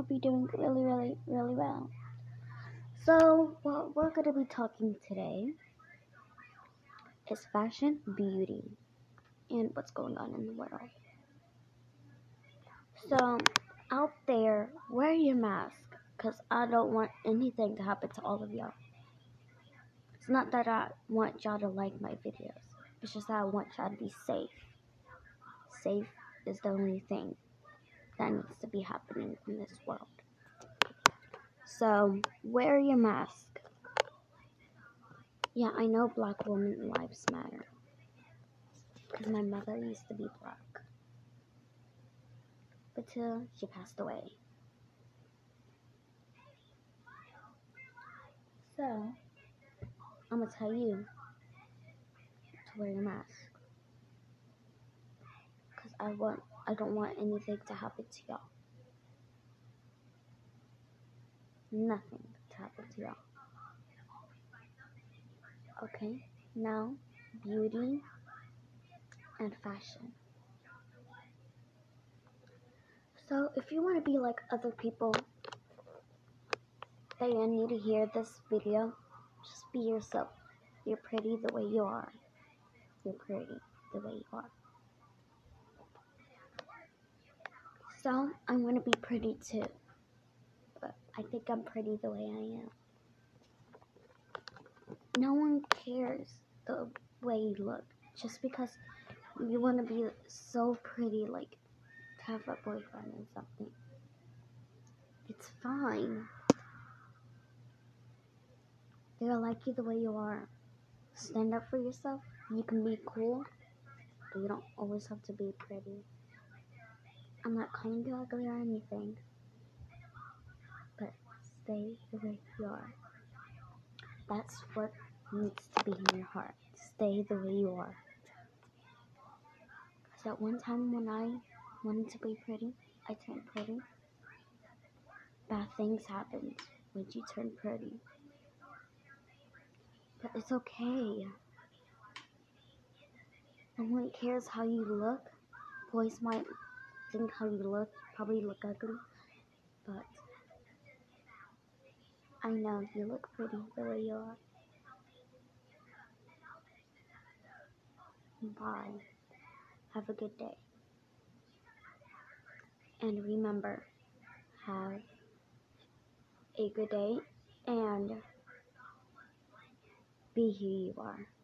hope you're doing really, really, really well. So, what we're going to be talking today is fashion, beauty, and what's going on in the world. So, out there, wear your mask because I don't want anything to happen to all of y'all. It's not that I want y'all to like my videos, it's just that I want y'all to be safe. Safe is the only thing that needs to be happening in this world. So, wear your mask. Yeah, I know black women lives matter. Because my mother used to be black. But till she passed away. So, I'm to tell you to wear your mask. I want, I don't want anything to happen to y'all. Nothing to happen to y'all. Okay, now beauty and fashion. So, if you want to be like other people, then you need to hear this video. Just be yourself. You're pretty the way you are. You're pretty the way you are. So, I'm going to be pretty too. But I think I'm pretty the way I am. No one cares the way you look. Just because you want to be so pretty, like to have a boyfriend or something. It's fine. They'll like you the way you are. Stand up for yourself. You can be cool, but you don't always have to be pretty. I'm not calling you ugly or anything, but stay the way you are. That's what needs to be in your heart. Stay the way you are. Because at one time when I wanted to be pretty, I turned pretty. Bad things happened when you turn pretty. But it's okay. No one cares how you look. Boys might think how you look, probably look ugly, but I know you look pretty the way you are. Bye. Have a good day. And remember, have a good day and be who you are.